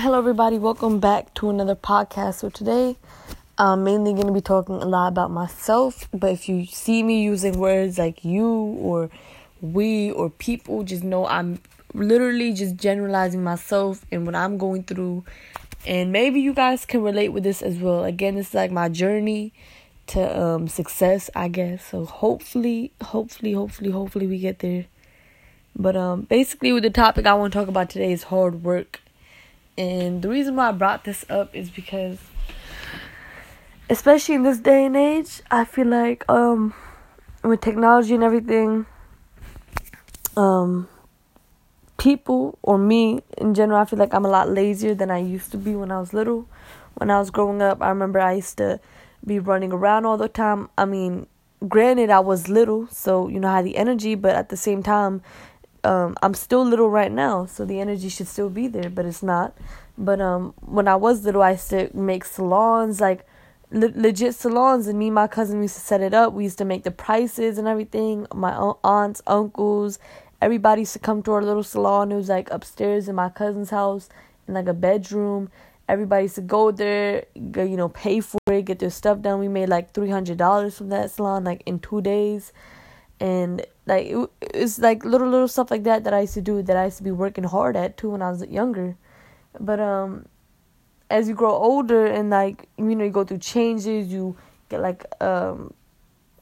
Hello, everybody. Welcome back to another podcast. So, today I'm mainly going to be talking a lot about myself. But if you see me using words like you or we or people, just know I'm literally just generalizing myself and what I'm going through. And maybe you guys can relate with this as well. Again, it's like my journey to um, success, I guess. So, hopefully, hopefully, hopefully, hopefully, we get there. But um, basically, with the topic I want to talk about today is hard work and the reason why I brought this up is because especially in this day and age, I feel like um with technology and everything um people or me in general, I feel like I'm a lot lazier than I used to be when I was little. When I was growing up, I remember I used to be running around all the time. I mean, granted I was little, so you know I had the energy, but at the same time um, I'm still little right now, so the energy should still be there, but it's not. But um, when I was little, I used to make salons, like le- legit salons, and me and my cousin used to set it up. We used to make the prices and everything. My aunts, uncles, everybody used to come to our little salon. It was like upstairs in my cousin's house, in like a bedroom. Everybody used to go there, go, you know, pay for it, get their stuff done. We made like three hundred dollars from that salon, like in two days and like it, it's like little little stuff like that that I used to do that I used to be working hard at too when I was younger. But um as you grow older and like you know you go through changes, you get like um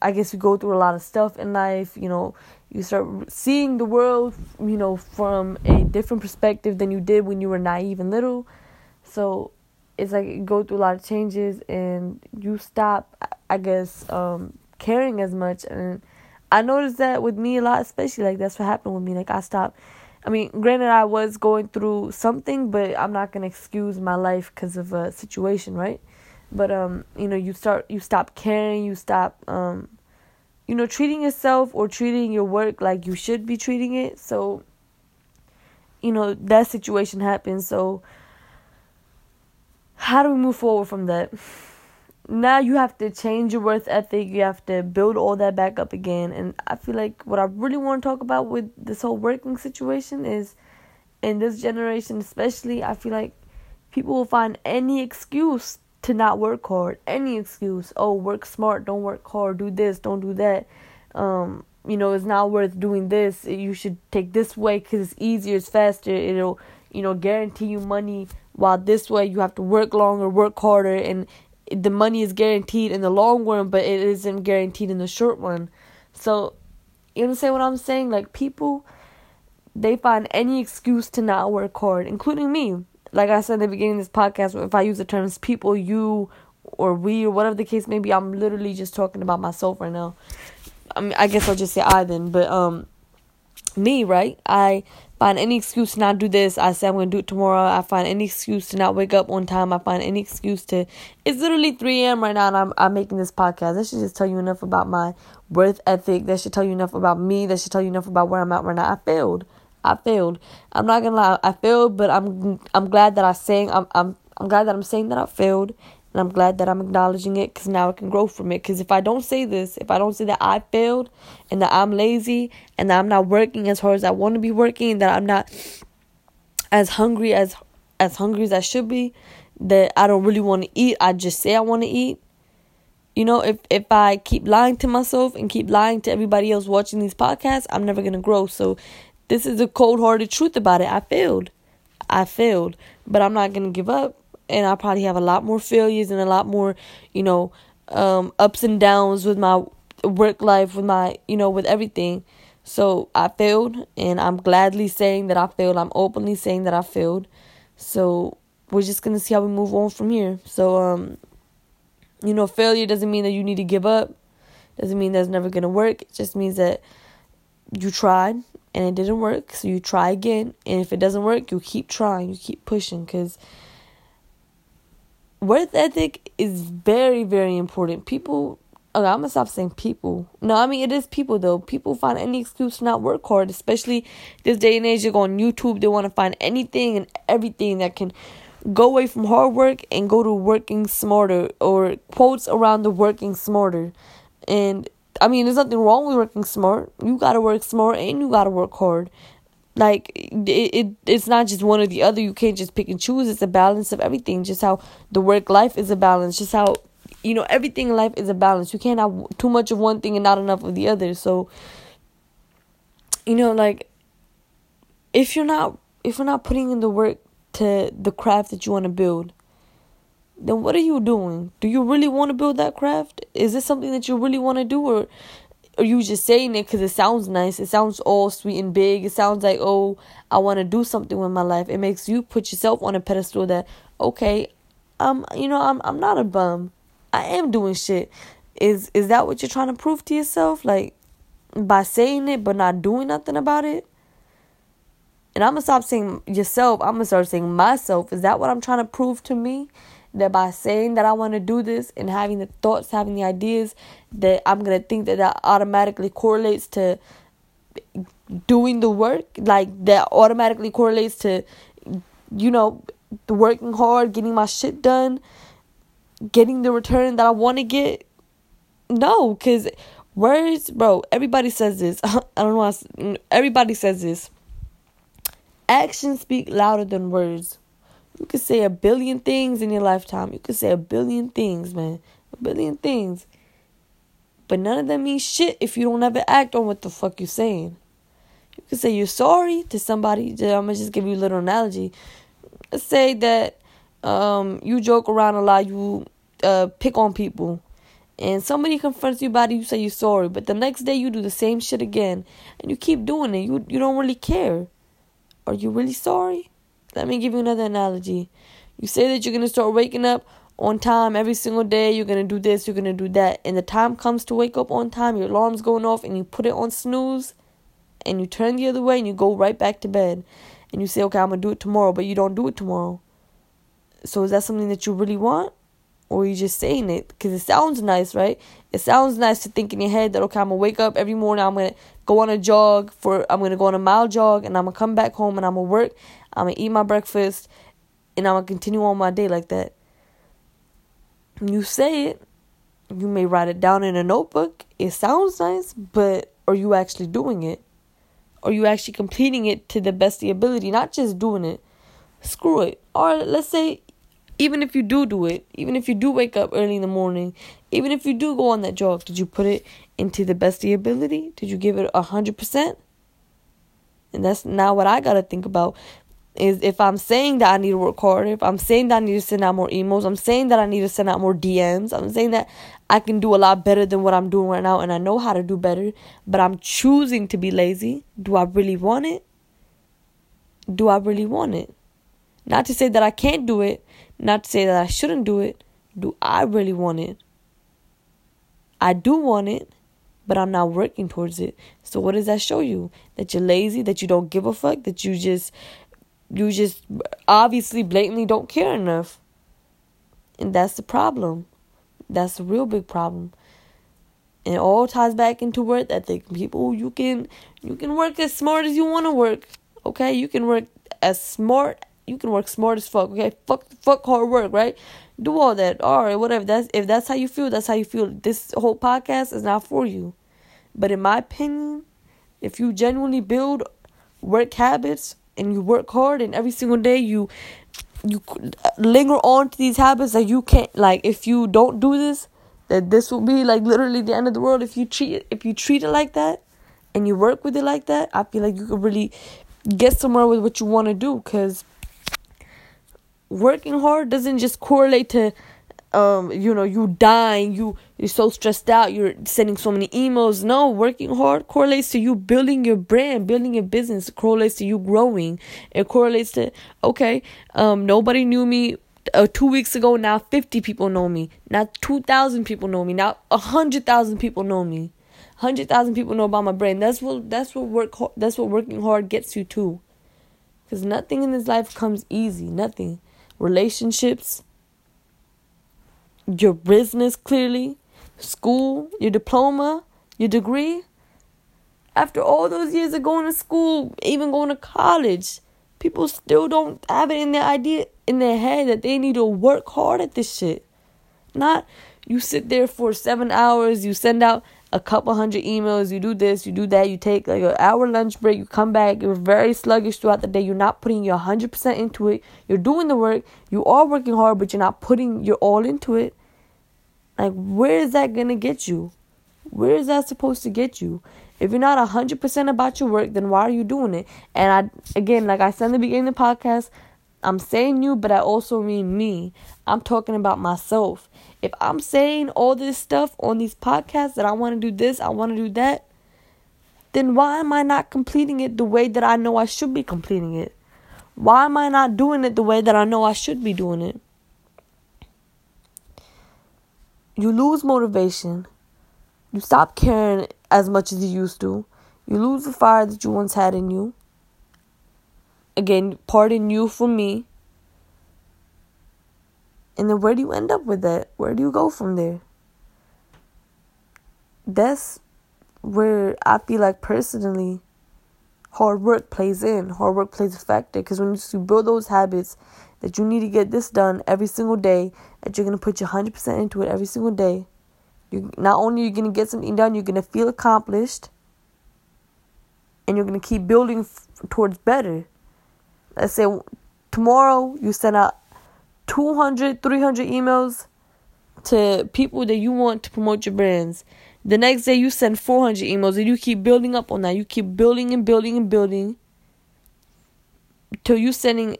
I guess you go through a lot of stuff in life, you know, you start seeing the world, you know, from a different perspective than you did when you were naive and little. So it's like you go through a lot of changes and you stop I guess um caring as much and I noticed that with me a lot, especially like that's what happened with me. Like I stopped. I mean, granted, I was going through something, but I'm not gonna excuse my life because of a situation, right? But um, you know, you start, you stop caring, you stop, um, you know, treating yourself or treating your work like you should be treating it. So, you know, that situation happens. So, how do we move forward from that? Now you have to change your worth ethic. You have to build all that back up again. And I feel like what I really want to talk about with this whole working situation is in this generation, especially, I feel like people will find any excuse to not work hard. Any excuse. Oh, work smart, don't work hard, do this, don't do that. Um, you know, it's not worth doing this. You should take this way because it's easier, it's faster. It'll, you know, guarantee you money. While this way, you have to work longer, work harder, and the money is guaranteed in the long run, but it isn't guaranteed in the short run. So, you understand what I'm saying? Like, people, they find any excuse to not work hard, including me. Like I said in the beginning of this podcast, if I use the terms people, you, or we, or whatever the case may be, I'm literally just talking about myself right now. I mean, I guess I'll just say I then, but, um, me, right? I find any excuse to not do this. I say I'm to do it tomorrow. I find any excuse to not wake up on time. I find any excuse to. It's literally 3 a.m. right now, and I'm I'm making this podcast. That should just tell you enough about my worth ethic. That should tell you enough about me. That should tell you enough about where I'm at right now. I failed. I failed. I'm not gonna lie. I failed, but I'm I'm glad that I saying I'm I'm I'm glad that I'm saying that I failed, and I'm glad that I'm acknowledging it because now I can grow from it. Because if I don't say this, if I don't say that I failed and that I'm lazy and that I'm not working as hard as I want to be working, and that I'm not as hungry as as hungry as I should be, that I don't really want to eat, I just say I want to eat. You know, if if I keep lying to myself and keep lying to everybody else watching these podcasts, I'm never gonna grow. So this is the cold hearted truth about it. I failed. I failed. But I'm not gonna give up and I probably have a lot more failures and a lot more, you know, um, ups and downs with my work life, with my, you know, with everything. So I failed, and I'm gladly saying that I failed. I'm openly saying that I failed. So we're just gonna see how we move on from here. So um, you know, failure doesn't mean that you need to give up. Doesn't mean that's never gonna work. It just means that you tried and it didn't work. So you try again, and if it doesn't work, you keep trying. You keep pushing because worth ethic is very, very important. People, okay, I'm gonna stop saying people. No, I mean, it is people though. People find any excuse to not work hard, especially this day and age. You go on YouTube, they want to find anything and everything that can go away from hard work and go to working smarter or quotes around the working smarter. And I mean, there's nothing wrong with working smart. You gotta work smart and you gotta work hard. Like it, it it's not just one or the other. You can't just pick and choose. It's a balance of everything. Just how the work life is a balance. Just how you know everything in life is a balance. You can't have too much of one thing and not enough of the other. So you know like if you're not if you're not putting in the work to the craft that you want to build then what are you doing? Do you really want to build that craft? Is this something that you really want to do or or you just saying it because it sounds nice. It sounds all sweet and big. It sounds like, oh, I want to do something with my life. It makes you put yourself on a pedestal that, okay, um, you know, I'm I'm not a bum. I am doing shit. Is is that what you're trying to prove to yourself? Like by saying it but not doing nothing about it? And I'm gonna stop saying yourself. I'm gonna start saying myself. Is that what I'm trying to prove to me? That by saying that I want to do this and having the thoughts, having the ideas, that I'm going to think that that automatically correlates to doing the work. Like that automatically correlates to, you know, working hard, getting my shit done, getting the return that I want to get. No, because words, bro, everybody says this. I don't know. Everybody says this. Actions speak louder than words. You could say a billion things in your lifetime. You could say a billion things, man. A billion things. But none of them mean shit if you don't ever act on what the fuck you're saying. You could say you're sorry to somebody. I'm gonna just give you a little analogy. Let's say that um, you joke around a lot, you uh, pick on people, and somebody confronts you about it, you say you're sorry, but the next day you do the same shit again, and you keep doing it. You you don't really care. Are you really sorry? Let me give you another analogy. You say that you're going to start waking up on time every single day. You're going to do this, you're going to do that. And the time comes to wake up on time, your alarm's going off, and you put it on snooze, and you turn the other way, and you go right back to bed. And you say, okay, I'm going to do it tomorrow, but you don't do it tomorrow. So is that something that you really want? Or are you just saying it? Because it sounds nice, right? It sounds nice to think in your head that, okay, I'm going to wake up every morning, I'm going to go on a jog for, I'm going to go on a mile jog, and I'm going to come back home, and I'm going to work, I'm gonna eat my breakfast and I'm gonna continue on my day like that. You say it, you may write it down in a notebook. It sounds nice, but are you actually doing it? Are you actually completing it to the best of your ability? Not just doing it. Screw it. Or let's say, even if you do do it, even if you do wake up early in the morning, even if you do go on that jog, did you put it into the best of your ability? Did you give it a hundred percent? And that's now what I gotta think about is if I'm saying that I need to work harder, if I'm saying that I need to send out more emails, I'm saying that I need to send out more DMs, I'm saying that I can do a lot better than what I'm doing right now and I know how to do better, but I'm choosing to be lazy. Do I really want it? Do I really want it? Not to say that I can't do it, not to say that I shouldn't do it. Do I really want it? I do want it, but I'm not working towards it. So what does that show you? That you're lazy, that you don't give a fuck, that you just you just obviously blatantly don't care enough. And that's the problem. That's a real big problem. And it all ties back into work ethic. People you can you can work as smart as you want to work. Okay? You can work as smart you can work smart as fuck, okay? Fuck fuck hard work, right? Do all that. Alright, whatever. That's if that's how you feel, that's how you feel. This whole podcast is not for you. But in my opinion, if you genuinely build work habits and you work hard and every single day you you linger on to these habits that you can't like if you don't do this that this will be like literally the end of the world. If you treat if you treat it like that and you work with it like that i feel like you could really get somewhere with what you want to do because working hard doesn't just correlate to um you know you dying you you're so stressed out. You're sending so many emails. No working hard correlates to you building your brand building your business. Correlates to you growing. It correlates to okay um nobody knew me uh, two weeks ago. Now 50 people know me. Now 2000 people know me. Now 100000 people know me. 100000 people know about my brand. That's what that's what work that's what working hard gets you to. Because nothing in this life comes easy. Nothing. Relationships. Your business clearly, school, your diploma, your degree. After all those years of going to school, even going to college, people still don't have it in their idea in their head that they need to work hard at this shit. Not you sit there for seven hours, you send out a couple hundred emails, you do this, you do that, you take like an hour lunch break, you come back, you're very sluggish throughout the day, you're not putting your 100% into it, you're doing the work, you are working hard, but you're not putting your all into it. Like, where is that gonna get you? Where is that supposed to get you? If you're not 100% about your work, then why are you doing it? And I, again, like I said in the beginning of the podcast, I'm saying you, but I also mean me. I'm talking about myself. If I'm saying all this stuff on these podcasts that I want to do this, I want to do that, then why am I not completing it the way that I know I should be completing it? Why am I not doing it the way that I know I should be doing it? You lose motivation. You stop caring as much as you used to. You lose the fire that you once had in you. Again, pardon you for me. And then where do you end up with that? Where do you go from there? That's where I feel like personally hard work plays in. Hard work plays a factor because when you build those habits that you need to get this done every single day, that you're gonna put your hundred percent into it every single day. You not only are you gonna get something done, you're gonna feel accomplished, and you're gonna keep building f- towards better. Let's say tomorrow you send out 200, 300 emails to people that you want to promote your brands. The next day you send 400 emails and you keep building up on that. You keep building and building and building till you sending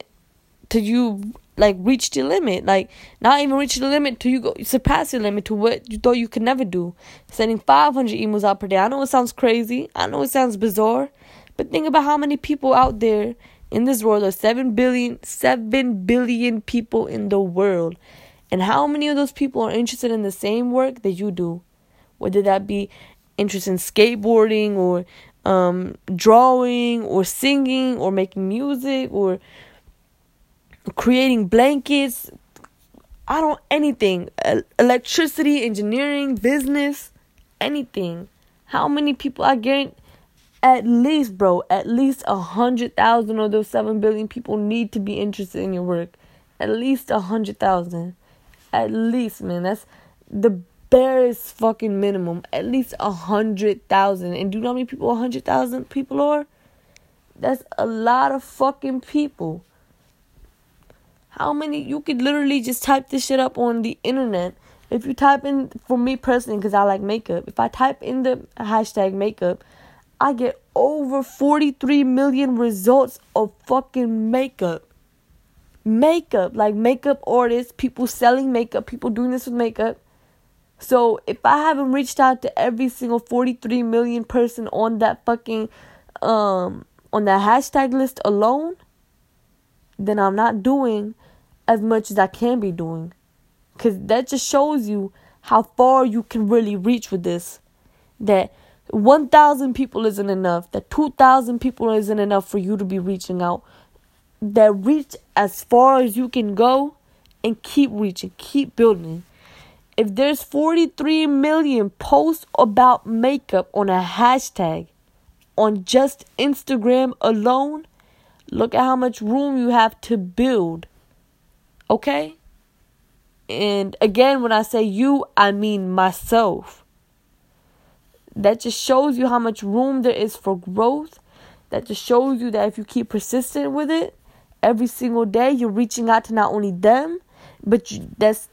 till you like reach the limit. Like not even reach the limit till you go surpass your limit to what you thought you could never do. Sending 500 emails out per day. I know it sounds crazy. I know it sounds bizarre. But think about how many people out there in this world there's 7 billion 7 billion people in the world and how many of those people are interested in the same work that you do whether that be interest in skateboarding or um, drawing or singing or making music or creating blankets i don't anything electricity engineering business anything how many people i guarantee at least, bro, at least a hundred thousand of those seven billion people need to be interested in your work. At least a hundred thousand. At least, man. That's the barest fucking minimum. At least a hundred thousand. And do you know how many people a hundred thousand people are? That's a lot of fucking people. How many? You could literally just type this shit up on the internet. If you type in, for me personally, because I like makeup, if I type in the hashtag makeup, I get over 43 million results of fucking makeup. Makeup, like makeup artists, people selling makeup, people doing this with makeup. So if I haven't reached out to every single 43 million person on that fucking um on that hashtag list alone, then I'm not doing as much as I can be doing. Cause that just shows you how far you can really reach with this. That 1,000 people isn't enough, that 2,000 people isn't enough for you to be reaching out. That reach as far as you can go and keep reaching, keep building. If there's 43 million posts about makeup on a hashtag on just Instagram alone, look at how much room you have to build. Okay? And again, when I say you, I mean myself. That just shows you how much room there is for growth. That just shows you that if you keep persistent with it, every single day you're reaching out to not only them, but you, that's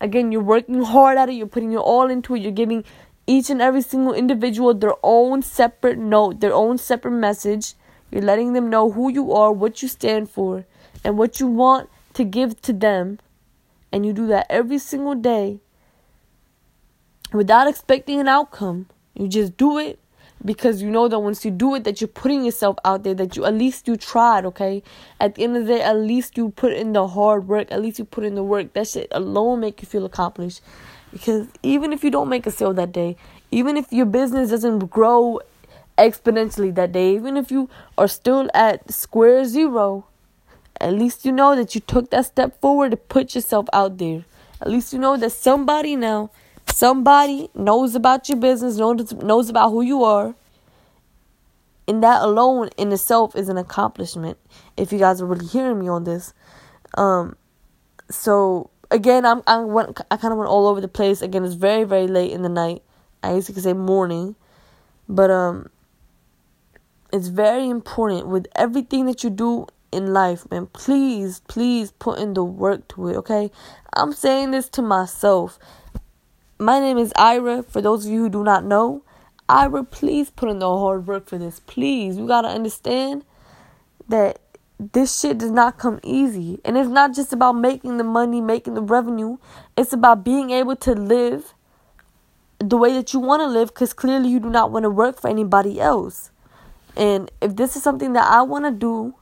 again you're working hard at it. You're putting your all into it. You're giving each and every single individual their own separate note, their own separate message. You're letting them know who you are, what you stand for, and what you want to give to them. And you do that every single day without expecting an outcome. You just do it because you know that once you do it that you're putting yourself out there that you at least you tried okay at the end of the day at least you put in the hard work at least you put in the work that shit alone make you feel accomplished because even if you don't make a sale that day even if your business doesn't grow exponentially that day even if you are still at square zero at least you know that you took that step forward to put yourself out there at least you know that somebody now somebody knows about your business, knows knows about who you are, and that alone in itself is an accomplishment. If you guys are really hearing me on this, um, so again, I'm I went I kind of went all over the place. Again, it's very very late in the night. I used to say morning. But um it's very important with everything that you do in life, man. Please, please put in the work to it, okay? I'm saying this to myself. My name is Ayra. For those of you who do not know, Ayra, please put in the hard work for this. Please. You gotta understand that this shit does not come easy. And it's not just about making the money, making the revenue. It's about being able to live the way that you want to live because clearly you do not want to work for anybody else. And if this is something that I want to do,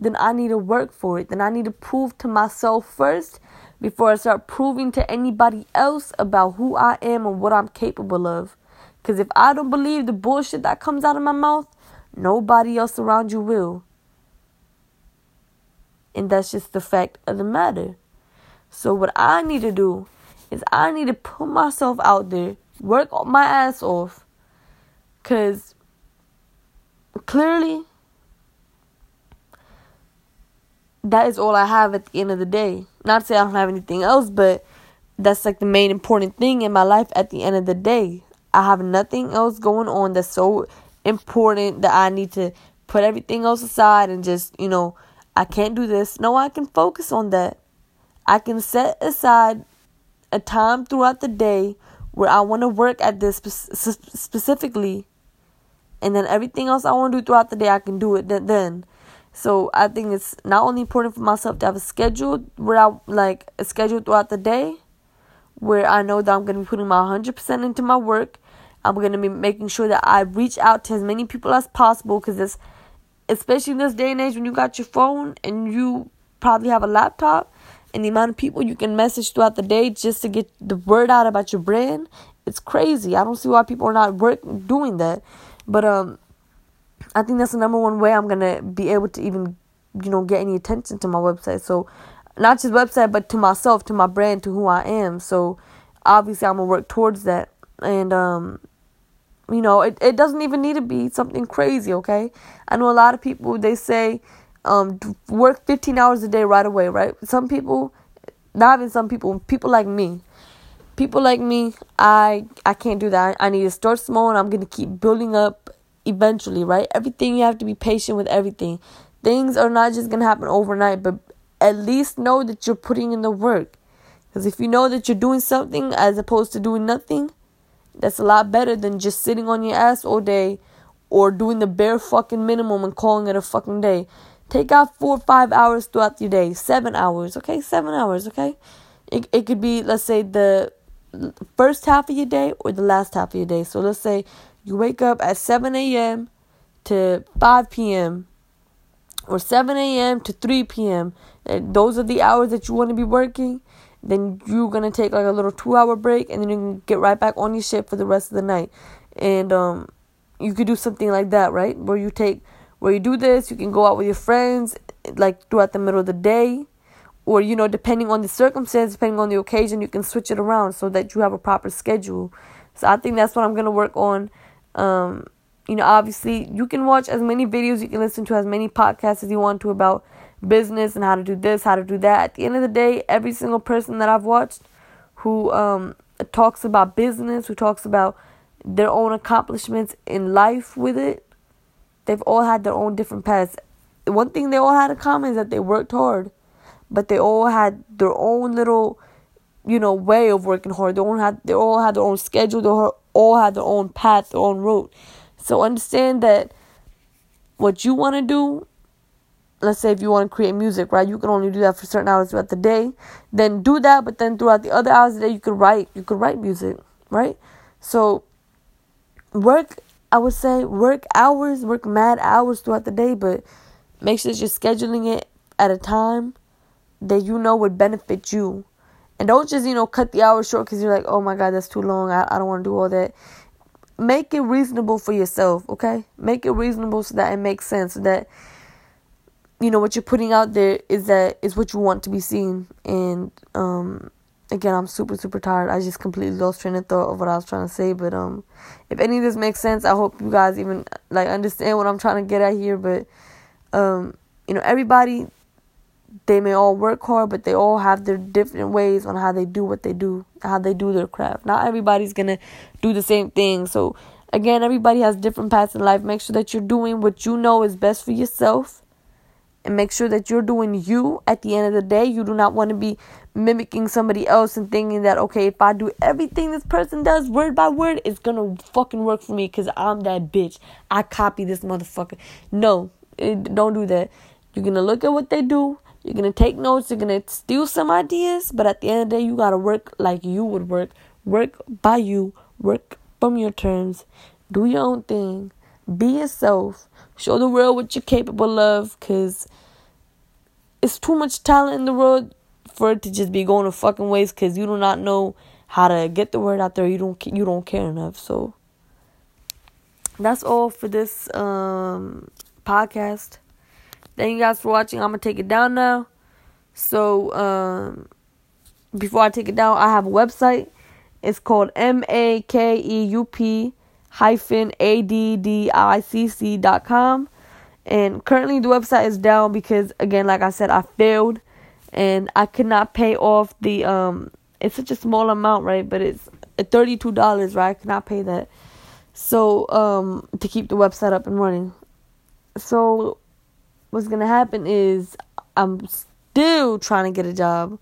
then I need to work for it. Then I need to prove to myself first before I start proving to anybody else about who I am and what I'm capable of. Because if I don't believe the bullshit that comes out of my mouth, nobody else around you will. And that's just the fact of the matter. So, what I need to do is I need to put myself out there, work my ass off. Because clearly, that is all I have at the end of the day. Not to say I don't have anything else, but that's like the main important thing in my life at the end of the day. I have nothing else going on that's so important that I need to put everything else aside and just, you know, I can't do this. No, I can focus on that. I can set aside a time throughout the day where I want to work at this spe- specifically. And then everything else I want to do throughout the day, I can do it then. So I think it's not only important for myself to have a schedule where I like a schedule throughout the day where I know that I'm going to be putting my 100% into my work. I'm going to be making sure that I reach out to as many people as possible because it's especially in this day and age when you got your phone and you probably have a laptop and the amount of people you can message throughout the day just to get the word out about your brand it's crazy i don't see why people are not work doing that but um i think that's the number one way i'm gonna be able to even you know get any attention to my website so not just website but to myself to my brand to who i am so obviously i'm gonna work towards that and um you know, it, it doesn't even need to be something crazy, okay? I know a lot of people, they say, um, work 15 hours a day right away, right? Some people, not even some people, people like me, people like me, I I can't do that. I need to start small and I'm to keep building up eventually, right? Everything, you have to be patient with everything. Things are not just going to happen overnight, but at least know that you're putting in the work. Because if you know that you're doing something as opposed to doing nothing, that's a lot better than just sitting on your ass all day or doing the bare fucking minimum and calling it a fucking day. Take out four or five hours throughout your day. Seven hours, okay? Seven hours, okay? It, it could be, let's say, the first half of your day or the last half of your day. So let's say you wake up at 7 a.m. to 5 p.m. or 7 a.m. to 3 p.m. And those are the hours that you want to be working then you're gonna take like a little two hour break and then you can get right back on your ship for the rest of the night and um you could do something like that right where you take where you do this you can go out with your friends like throughout the middle of the day or you know depending on the circumstance depending on the occasion you can switch it around so that you have a proper schedule so i think that's what i'm gonna work on um you know obviously you can watch as many videos you can listen to as many podcasts as you want to about business and how to do this, how to do that. At the end of the day, every single person that I've watched who um, talks about business, who talks about their own accomplishments in life with it, they've all had their own different paths. One thing they all had in common is that they worked hard, but they all had their own little, you know, way of working hard. They all had they all had their own schedule. They all had their own path, their own route. So understand that what you want to do let's say if you want to create music, right? You can only do that for certain hours throughout the day. Then do that, but then throughout the other hours of the day, you could write. You could write music, right? So work. I would say work hours, work mad hours throughout the day, but make sure that you're scheduling it at a time that you know would benefit you. And don't just, you know, cut the hours short because you're like, oh my God, that's too long. I, I don't want to do all that. Make it reasonable for yourself, okay? Make it reasonable so that it makes sense, so that you know what you're putting out there is that is what you want to be seen and um again i'm super super tired i just completely lost train of thought of what i was trying to say but um if any of this makes sense i hope you guys even like understand what i'm trying to get at here but um you know everybody they may all work hard, but they all have their different ways on how they do what they do, how they do their craft. Not everybody's gonna do the same thing. So again, everybody has different paths in life. Make sure that you're doing what you know is best for yourself. And make sure that you're doing you at the end of the day. You do not want to be mimicking somebody else and thinking that, okay, if I do everything this person does word by word, it's gonna fucking work for me because I'm that bitch. I copy this motherfucker. No, it, don't do that. You're gonna look at what they do you're gonna take notes, you're gonna steal some ideas, but at the end of the day, you gotta work like you would work. Work by you, work from your terms, do your own thing, be yourself, show the world what you're capable of, cause it's too much talent in the world for it to just be going to fucking waste because you do not know how to get the word out there. You don't you don't care enough. So that's all for this um, podcast. Thank you guys for watching. I'm gonna take it down now. So um, before I take it down, I have a website. It's called M A K E U P hyphen A D D I C C dot com. And currently the website is down because again, like I said, I failed and I could not pay off the um it's such a small amount, right? But it's thirty two dollars, right? I could not pay that. So um to keep the website up and running. So what's gonna happen is I'm still trying to get a job,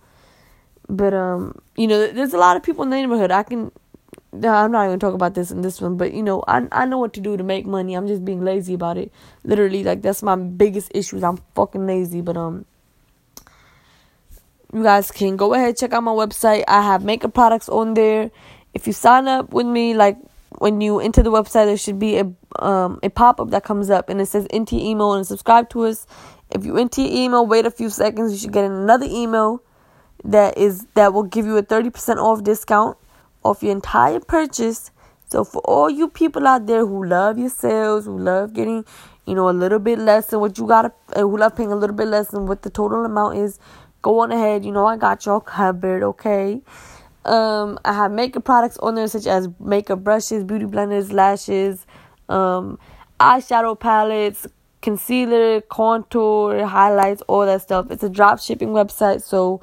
but um, you know, there's a lot of people in the neighborhood. I can, I'm not even talk about this in this one, but you know, I I know what to do to make money. I'm just being lazy about it. Literally, like that's my biggest issue. I'm fucking lazy, but um. You guys can go ahead check out my website. I have makeup products on there. If you sign up with me, like when you enter the website, there should be a um, a pop up that comes up and it says enter email and subscribe to us. If you enter your email, wait a few seconds, you should get another email that is that will give you a thirty percent off discount off your entire purchase. So for all you people out there who love your sales, who love getting, you know, a little bit less than what you got, uh, who love paying a little bit less than what the total amount is, go on ahead. You know, I got y'all covered. Okay. Um, I have makeup products on there such as makeup brushes, beauty blenders, lashes, um, eyeshadow palettes, concealer, contour, highlights, all that stuff. It's a drop shipping website, so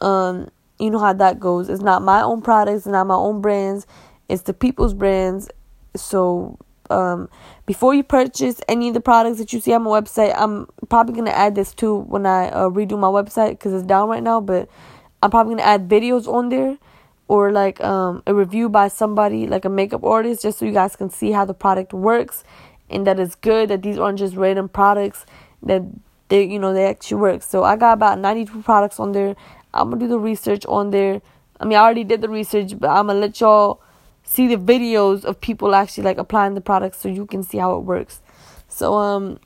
um, you know how that goes. It's not my own products, not my own brands, it's the people's brands. So um, before you purchase any of the products that you see on my website, I'm probably gonna add this too when I uh, redo my website because it's down right now. But I'm probably gonna add videos on there or like um, a review by somebody like a makeup artist just so you guys can see how the product works and that it's good that these aren't just random products that they you know they actually work. So i got about 92 products on there. I'm gonna do the research on there. I mean i already did the research but i'm gonna let y'all see the videos of people actually like applying the products so you can see how it works. So um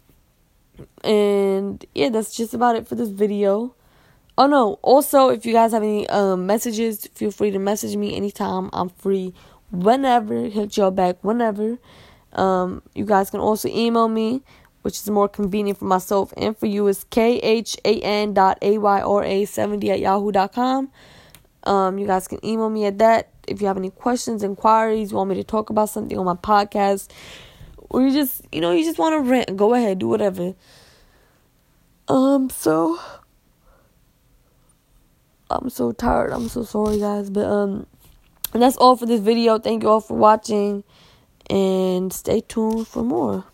and yeah that's just about it for this video Oh no, also if you guys have any um messages, feel free to message me anytime. I'm free whenever, hit y'all back whenever. Um you guys can also email me, which is more convenient for myself and for you is K H A N dot A Y R A seventy at yahoo dot com. Um you guys can email me at that. If you have any questions, inquiries, you want me to talk about something on my podcast, or you just you know, you just want to rant, go ahead, do whatever. Um so I'm so tired. I'm so sorry, guys. But um, and that's all for this video. Thank you all for watching, and stay tuned for more.